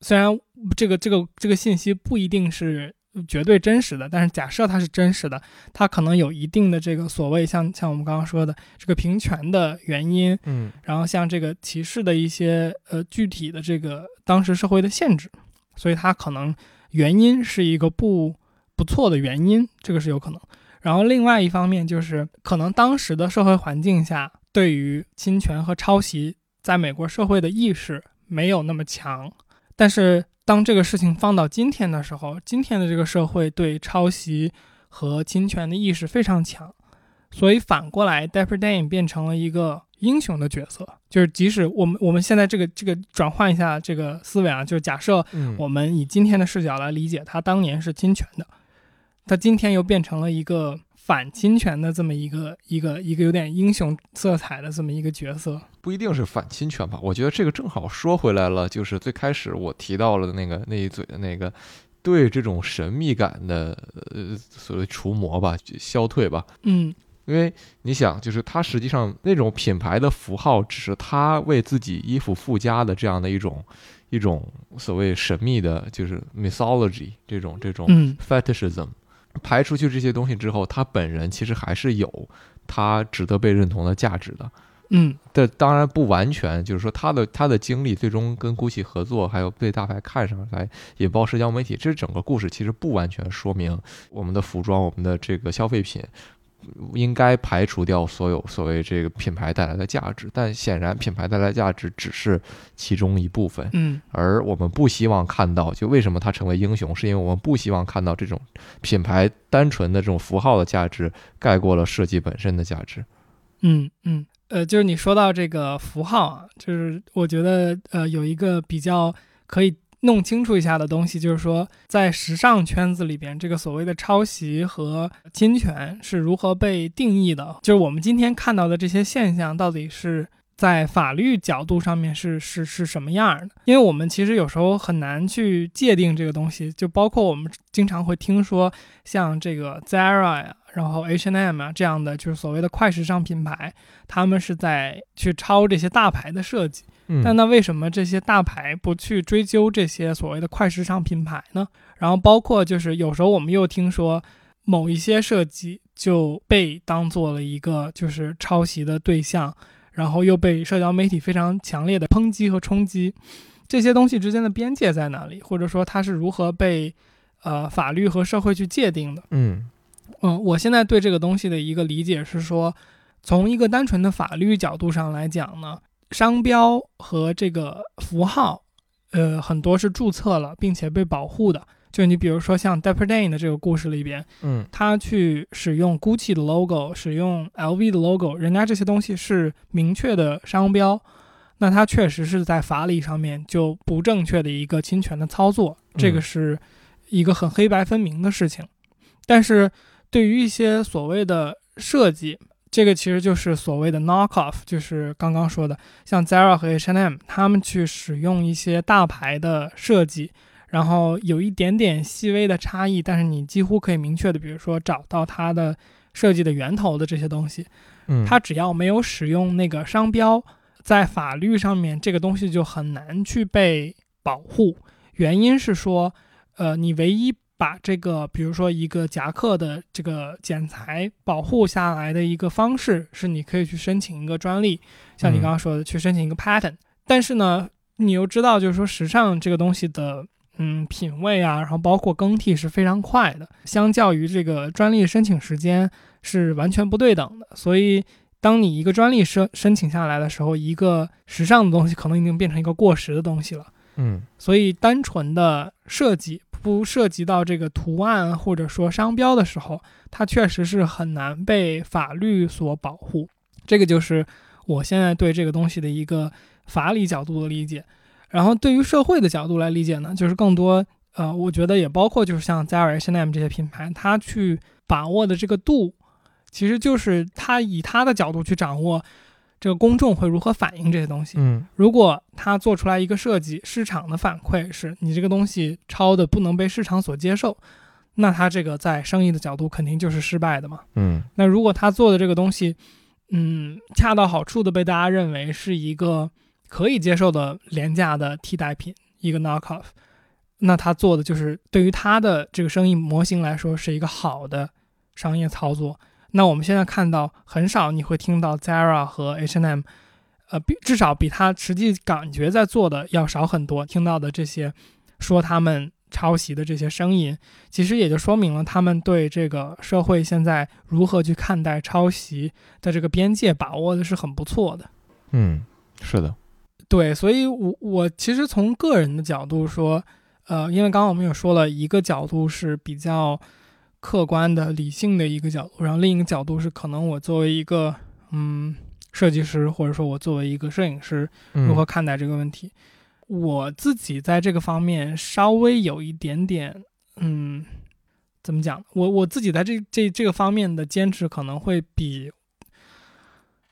虽然这个这个这个信息不一定是绝对真实的，但是假设它是真实的，它可能有一定的这个所谓像像我们刚刚说的这个平权的原因，嗯然后像这个歧视的一些呃具体的这个当时社会的限制，所以它可能原因是一个不不错的原因，这个是有可能。然后另外一方面就是可能当时的社会环境下，对于侵权和抄袭在美国社会的意识没有那么强，但是当这个事情放到今天的时候，今天的这个社会对抄袭和侵权的意识非常强，所以反过来，Dapper Dan 变成了一个英雄的角色。就是即使我们我们现在这个这个转换一下这个思维啊，就是假设嗯我们以今天的视角来理解，他当年是侵权的，他今天又变成了一个反侵权的这么一个一个一个有点英雄色彩的这么一个角色。不一定是反侵权吧？我觉得这个正好说回来了，就是最开始我提到了那个那一嘴的那个对这种神秘感的呃所谓除魔吧、消退吧。嗯因为你想，就是它实际上那种品牌的符号，只是他为自己衣服附加的这样的一种一种所谓神秘的，就是 mythology 这种这种嗯 fetishism。排除去这些东西之后，他本人其实还是有他值得被认同的价值的。嗯这当然不完全，就是说他的他的经历最终跟 GUCCI 合作，还有被大牌看上来引爆社交媒体，这整个故事其实不完全说明我们的服装、我们的这个消费品应该排除掉所有所谓这个品牌带来的价值，但显然品牌带来的价值只是其中一部分。嗯而我们不希望看到，就为什么他成为英雄，是因为我们不希望看到这种品牌单纯的这种符号的价值盖过了设计本身的价值。嗯嗯，呃，就是你说到这个符号啊，就是我觉得呃有一个比较可以弄清楚一下的东西，就是说在时尚圈子里边，这个所谓的抄袭和侵权是如何被定义的？就是我们今天看到的这些现象，到底是在法律角度上面是是是什么样的？因为我们其实有时候很难去界定这个东西，就包括我们经常会听说像这个 Zara 呀、然后 H&M 啊这样的，就是所谓的快时尚品牌，他们是在去抄这些大牌的设计。嗯但那为什么这些大牌不去追究这些所谓的快时尚品牌呢？然后包括就是有时候我们又听说某一些设计就被当做了一个就是抄袭的对象，然后又被社交媒体非常强烈的抨击和冲击。这些东西之间的边界在哪里？或者说它是如何被呃法律和社会去界定的？嗯嗯，我现在对这个东西的一个理解是说，从一个单纯的法律角度上来讲呢，商标和这个符号，呃，很多是注册了并且被保护的。就你比如说像 Dapper Dan 的这个故事里边，嗯他去使用 Gucci 的 logo，使用 LV 的 logo，人家这些东西是明确的商标，那他确实是在法理上面就不正确的一个侵权的操作，这个嗯是一个很黑白分明的事情。但是对于一些所谓的设计，这个其实就是所谓的 knock off，就是刚刚说的，像 Zara 和 H&M，他们去使用一些大牌的设计，然后有一点点细微的差异，但是你几乎可以明确的，比如说找到它的设计的源头的这些东西，嗯，它只要没有使用那个商标，在法律上面这个东西就很难去被保护。原因是说，呃，你唯一把这个，比如说一个夹克的这个剪裁保护下来的一个方式，是你可以去申请一个专利，像你嗯刚刚说的，去申请一个 patent。但是呢，你又知道，就是说时尚这个东西的，嗯，品味啊，然后包括更替是非常快的，相较于这个专利申请时间是完全不对等的。所以，当你一个专利申申请下来的时候，一个时尚的东西可能已经变成一个过时的东西了。嗯所以，单纯的设计不涉及到这个图案或者说商标的时候，它确实是很难被法律所保护。这个就是我现在对这个东西的一个法理角度的理解。然后，对于社会的角度来理解呢，就是更多呃，我觉得也包括就是像 Zara、H&M 这些品牌，它去把握的这个度，其实就是它以它的角度去掌握这个公众会如何反映这些东西。嗯如果他做出来一个设计，市场的反馈是你这个东西抄的不能被市场所接受，那他这个在生意的角度肯定就是失败的嘛。嗯那如果他做的这个东西，嗯，恰到好处的被大家认为是一个可以接受的廉价的替代品，一个 knock off，那他做的就是对于他的这个生意模型来说是一个好的商业操作。那我们现在看到很少你会听到 Zara 和 H&M，呃，比至少比他实际感觉在做的要少很多。听到的这些说他们抄袭的这些声音，其实也就说明了他们对这个社会现在如何去看待抄袭的这个边界把握的是很不错的。嗯，是的，对，所以我我其实从个人的角度说，呃，因为刚刚我们有说了一个角度是比较客观的、理性的一个角度，然后另一个角度是可能我作为一个嗯设计师，或者说我作为一个摄影师，如何看待这个问题。我自己在这个方面稍微有一点点，嗯，怎么讲？我我自己在这这这个方面的坚持可能会比，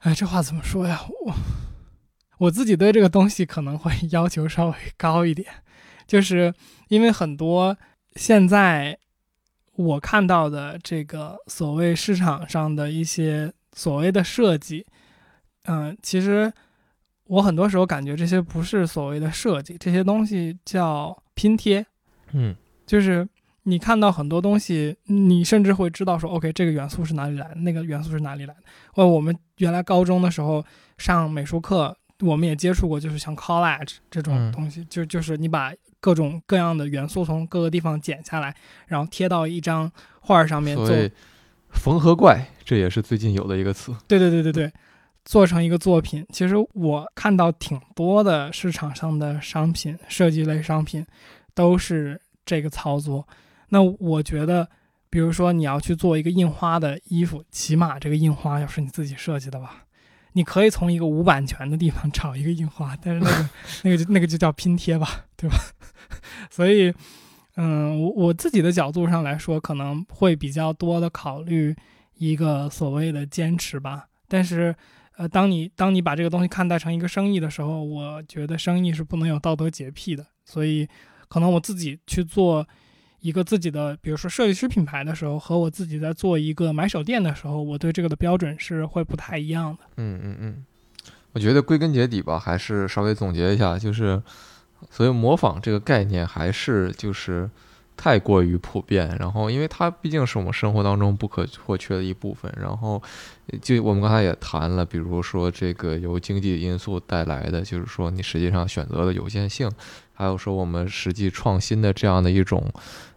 哎，这话怎么说呀？我我自己对这个东西可能会 要求稍微高一点，就是因为很多现在我看到的这个所谓市场上的一些所谓的设计，嗯，其实。我很多时候感觉这些不是所谓的设计，这些东西叫拼贴。嗯，就是你看到很多东西，你甚至会知道说，OK，这个元素是哪里来的，那个元素是哪里来的。或我们原来高中的时候上美术课，我们也接触过，就是像 collage 这种东西，就就是你把各种各样的元素从各个地方剪下来，然后贴到一张画上面。做缝合怪，这也是最近有的一个词。对对对对对。做成一个作品，其实我看到挺多的市场上的商品，设计类商品，都是这个操作。那我觉得，比如说你要去做一个印花的衣服，起码这个印花要是你自己设计的吧。你可以从一个无版权的地方找一个印花，但是那个 那个就那个就叫拼贴吧，对吧？所以，嗯，我我自己的角度上来说，可能会比较多的考虑一个所谓的坚持吧，但是。呃，当你当你把这个东西看待成一个生意的时候，我觉得生意是不能有道德洁癖的。所以，可能我自己去做一个自己的，比如说设计师品牌的时候，和我自己在做一个买手店的时候，我对这个的标准是会不太一样的。嗯嗯嗯，我觉得归根结底吧，还是稍微总结一下，就是所谓模仿这个概念，还是就是。太过于普遍，然后因为它毕竟是我们生活当中不可或缺的一部分，然后就我们刚才也谈了，比如说这个由经济因素带来的，就是说你实际上选择的有限性，还有说我们实际创新的这样的一种，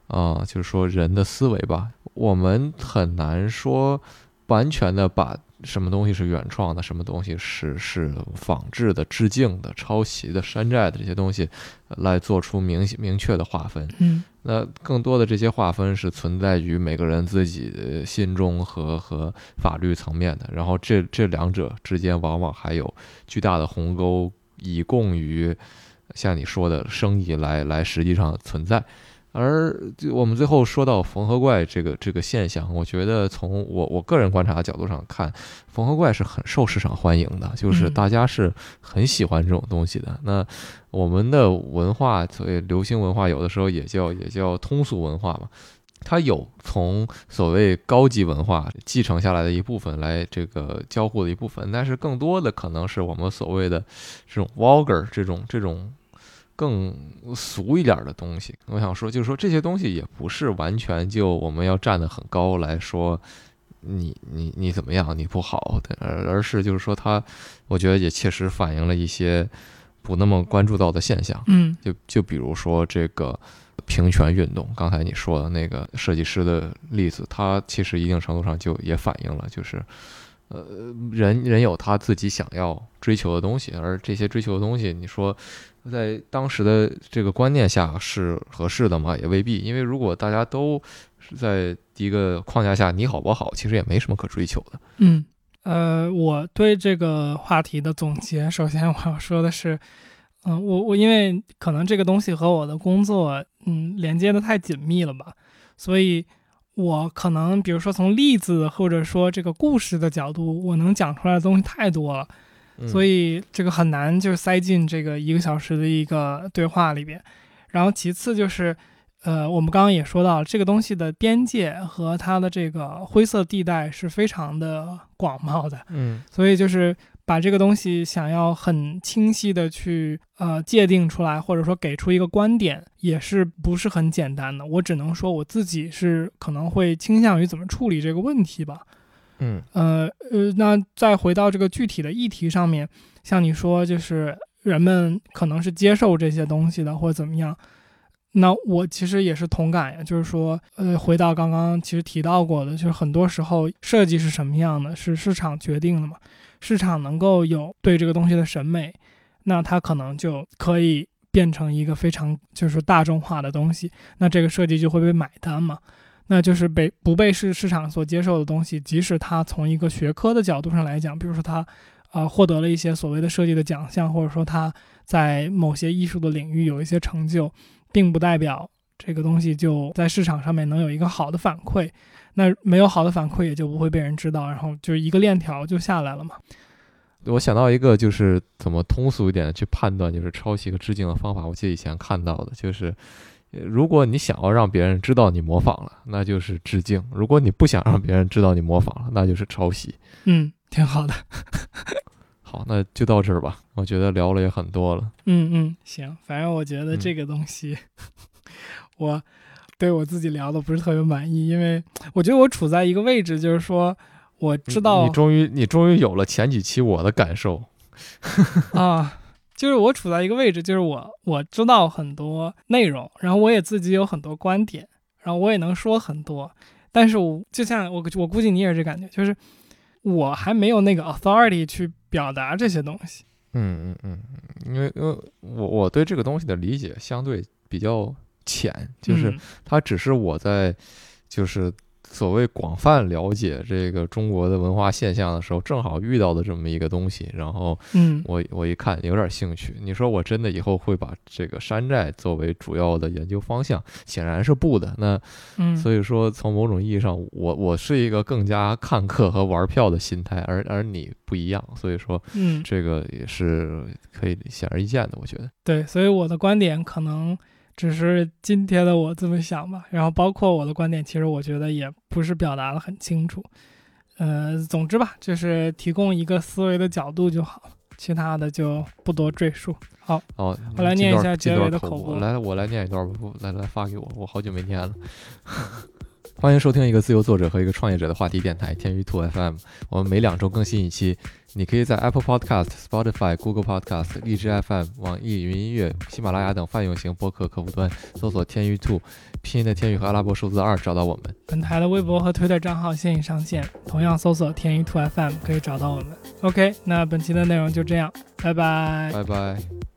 啊，就是说人的思维吧，我们很难说完全的把。什么东西是原创的？什么东西是是仿制的、致敬的、抄袭的、山寨的这些东西，来做出明明确的划分。嗯，那更多的这些划分是存在于每个人自己心中和和法律层面的。然后这这两者之间往往还有巨大的鸿沟，以供于像你说的生意来来实际上存在。而我们最后说到缝合怪这个这个现象，我觉得从我我个人观察的角度上看，缝合怪是很受市场欢迎的，就是大家是很喜欢这种东西的。那我们的文化，所谓流行文化，有的时候也叫也叫通俗文化嘛，它有从所谓高级文化继承下来的一部分来这个交互的一部分，但是更多的可能是我们所谓的这种 vulgar 这种这种。更俗一点的东西，我想说，就是说这些东西也不是完全就我们要站得很高来说，你你你怎么样，你不好，而而是就是说它，我觉得也确实反映了一些不那么关注到的现象。嗯，就就比如说这个平权运动，刚才你说的那个设计师的例子，它其实一定程度上就也反映了，就是呃，人人有他自己想要追求的东西，而这些追求的东西，你说。在当时的这个观念下是合适的吗？也未必，因为如果大家都是在一个框架下，你好我好，其实也没什么可追求的。嗯，呃，我对这个话题的总结，首先我要说的是，嗯，我我因为可能这个东西和我的工作，嗯，连接的太紧密了吧，所以我可能比如说从例子或者说这个故事的角度，我能讲出来的东西太多了。所以这个很难就塞进这个一个小时的一个对话里边，然后其次就是，呃，我们刚刚也说到，这个东西的边界和它的这个灰色地带是非常的广袤的，嗯，所以就是把这个东西想要很清晰的去呃界定出来，或者说给出一个观点，也是不是很简单的。我只能说我自己是可能会倾向于怎么处理这个问题吧。嗯呃呃，那再回到这个具体的议题上面，像你说，就是人们可能是接受这些东西的，或者怎么样。那我其实也是同感呀，就是说，呃，回到刚刚其实提到过的，就是很多时候设计是什么样的，是市场决定的嘛？市场能够有对这个东西的审美，那它可能就可以变成一个非常就是大众化的东西，那这个设计就会被买单嘛。那就是被不被市市场所接受的东西，即使它从一个学科的角度上来讲，比如说它，呃，获得了一些所谓的设计的奖项，或者说它在某些艺术的领域有一些成就，并不代表这个东西就在市场上面能有一个好的反馈。那没有好的反馈，也就不会被人知道，然后就是一个链条就下来了嘛。我想到一个，就是怎么通俗一点的去判断，就是抄袭和致敬的方法。我记得以前看到的，就是。如果你想要让别人知道你模仿了，那就是致敬；如果你不想让别人知道你模仿了，那就是抄袭。嗯，挺好的。好，那就到这儿吧。我觉得聊了也很多了。嗯嗯，行。反正我觉得这个东西，我对我自己聊的不是特别满意，因为我觉得我处在一个位置，就是说我知道你终于你终于有了前几期我的感受啊。就是我处在一个位置，就是我我知道很多内容，然后我也自己有很多观点，然后我也能说很多，但是我就像我我估计你也是这感觉，就是我还没有那个 authority 去表达这些东西。嗯嗯嗯，因为因为我我对这个东西的理解相对比较浅，就是它只是我在就是。所谓广泛了解这个中国的文化现象的时候，正好遇到的这么一个东西，然后，嗯，我我一看有点兴趣。你说我真的以后会把这个山寨作为主要的研究方向？显然是不的。那，嗯，所以说从某种意义上，我我是一个更加看客和玩票的心态，而而你不一样。所以说，嗯，这个也是可以显而易见的。我觉得，对，所以我的观点可能。只是今天的我这么想吧，然后包括我的观点，其实我觉得也不是表达的很清楚。呃，总之吧，就是提供一个思维的角度就好，其他的就不多赘述。好，好，我来念一下结尾的口播。来，我来念一段吧，来来发给我，我好久没念了。欢迎收听一个自由作者和一个创业者的话题电台天娱兔 FM。我们每两周更新一期。你可以在 Apple Podcast、Spotify、Google Podcast、荔枝 FM、网易云音乐、喜马拉雅等泛用型播客客户端搜索“天娱兔”，拼音的天宇和阿拉伯数字二找到我们。本台的微博和推特账号现已上线，同样搜索“天娱兔 FM” 可以找到我们。OK，那本期的内容就这样，拜拜，拜拜。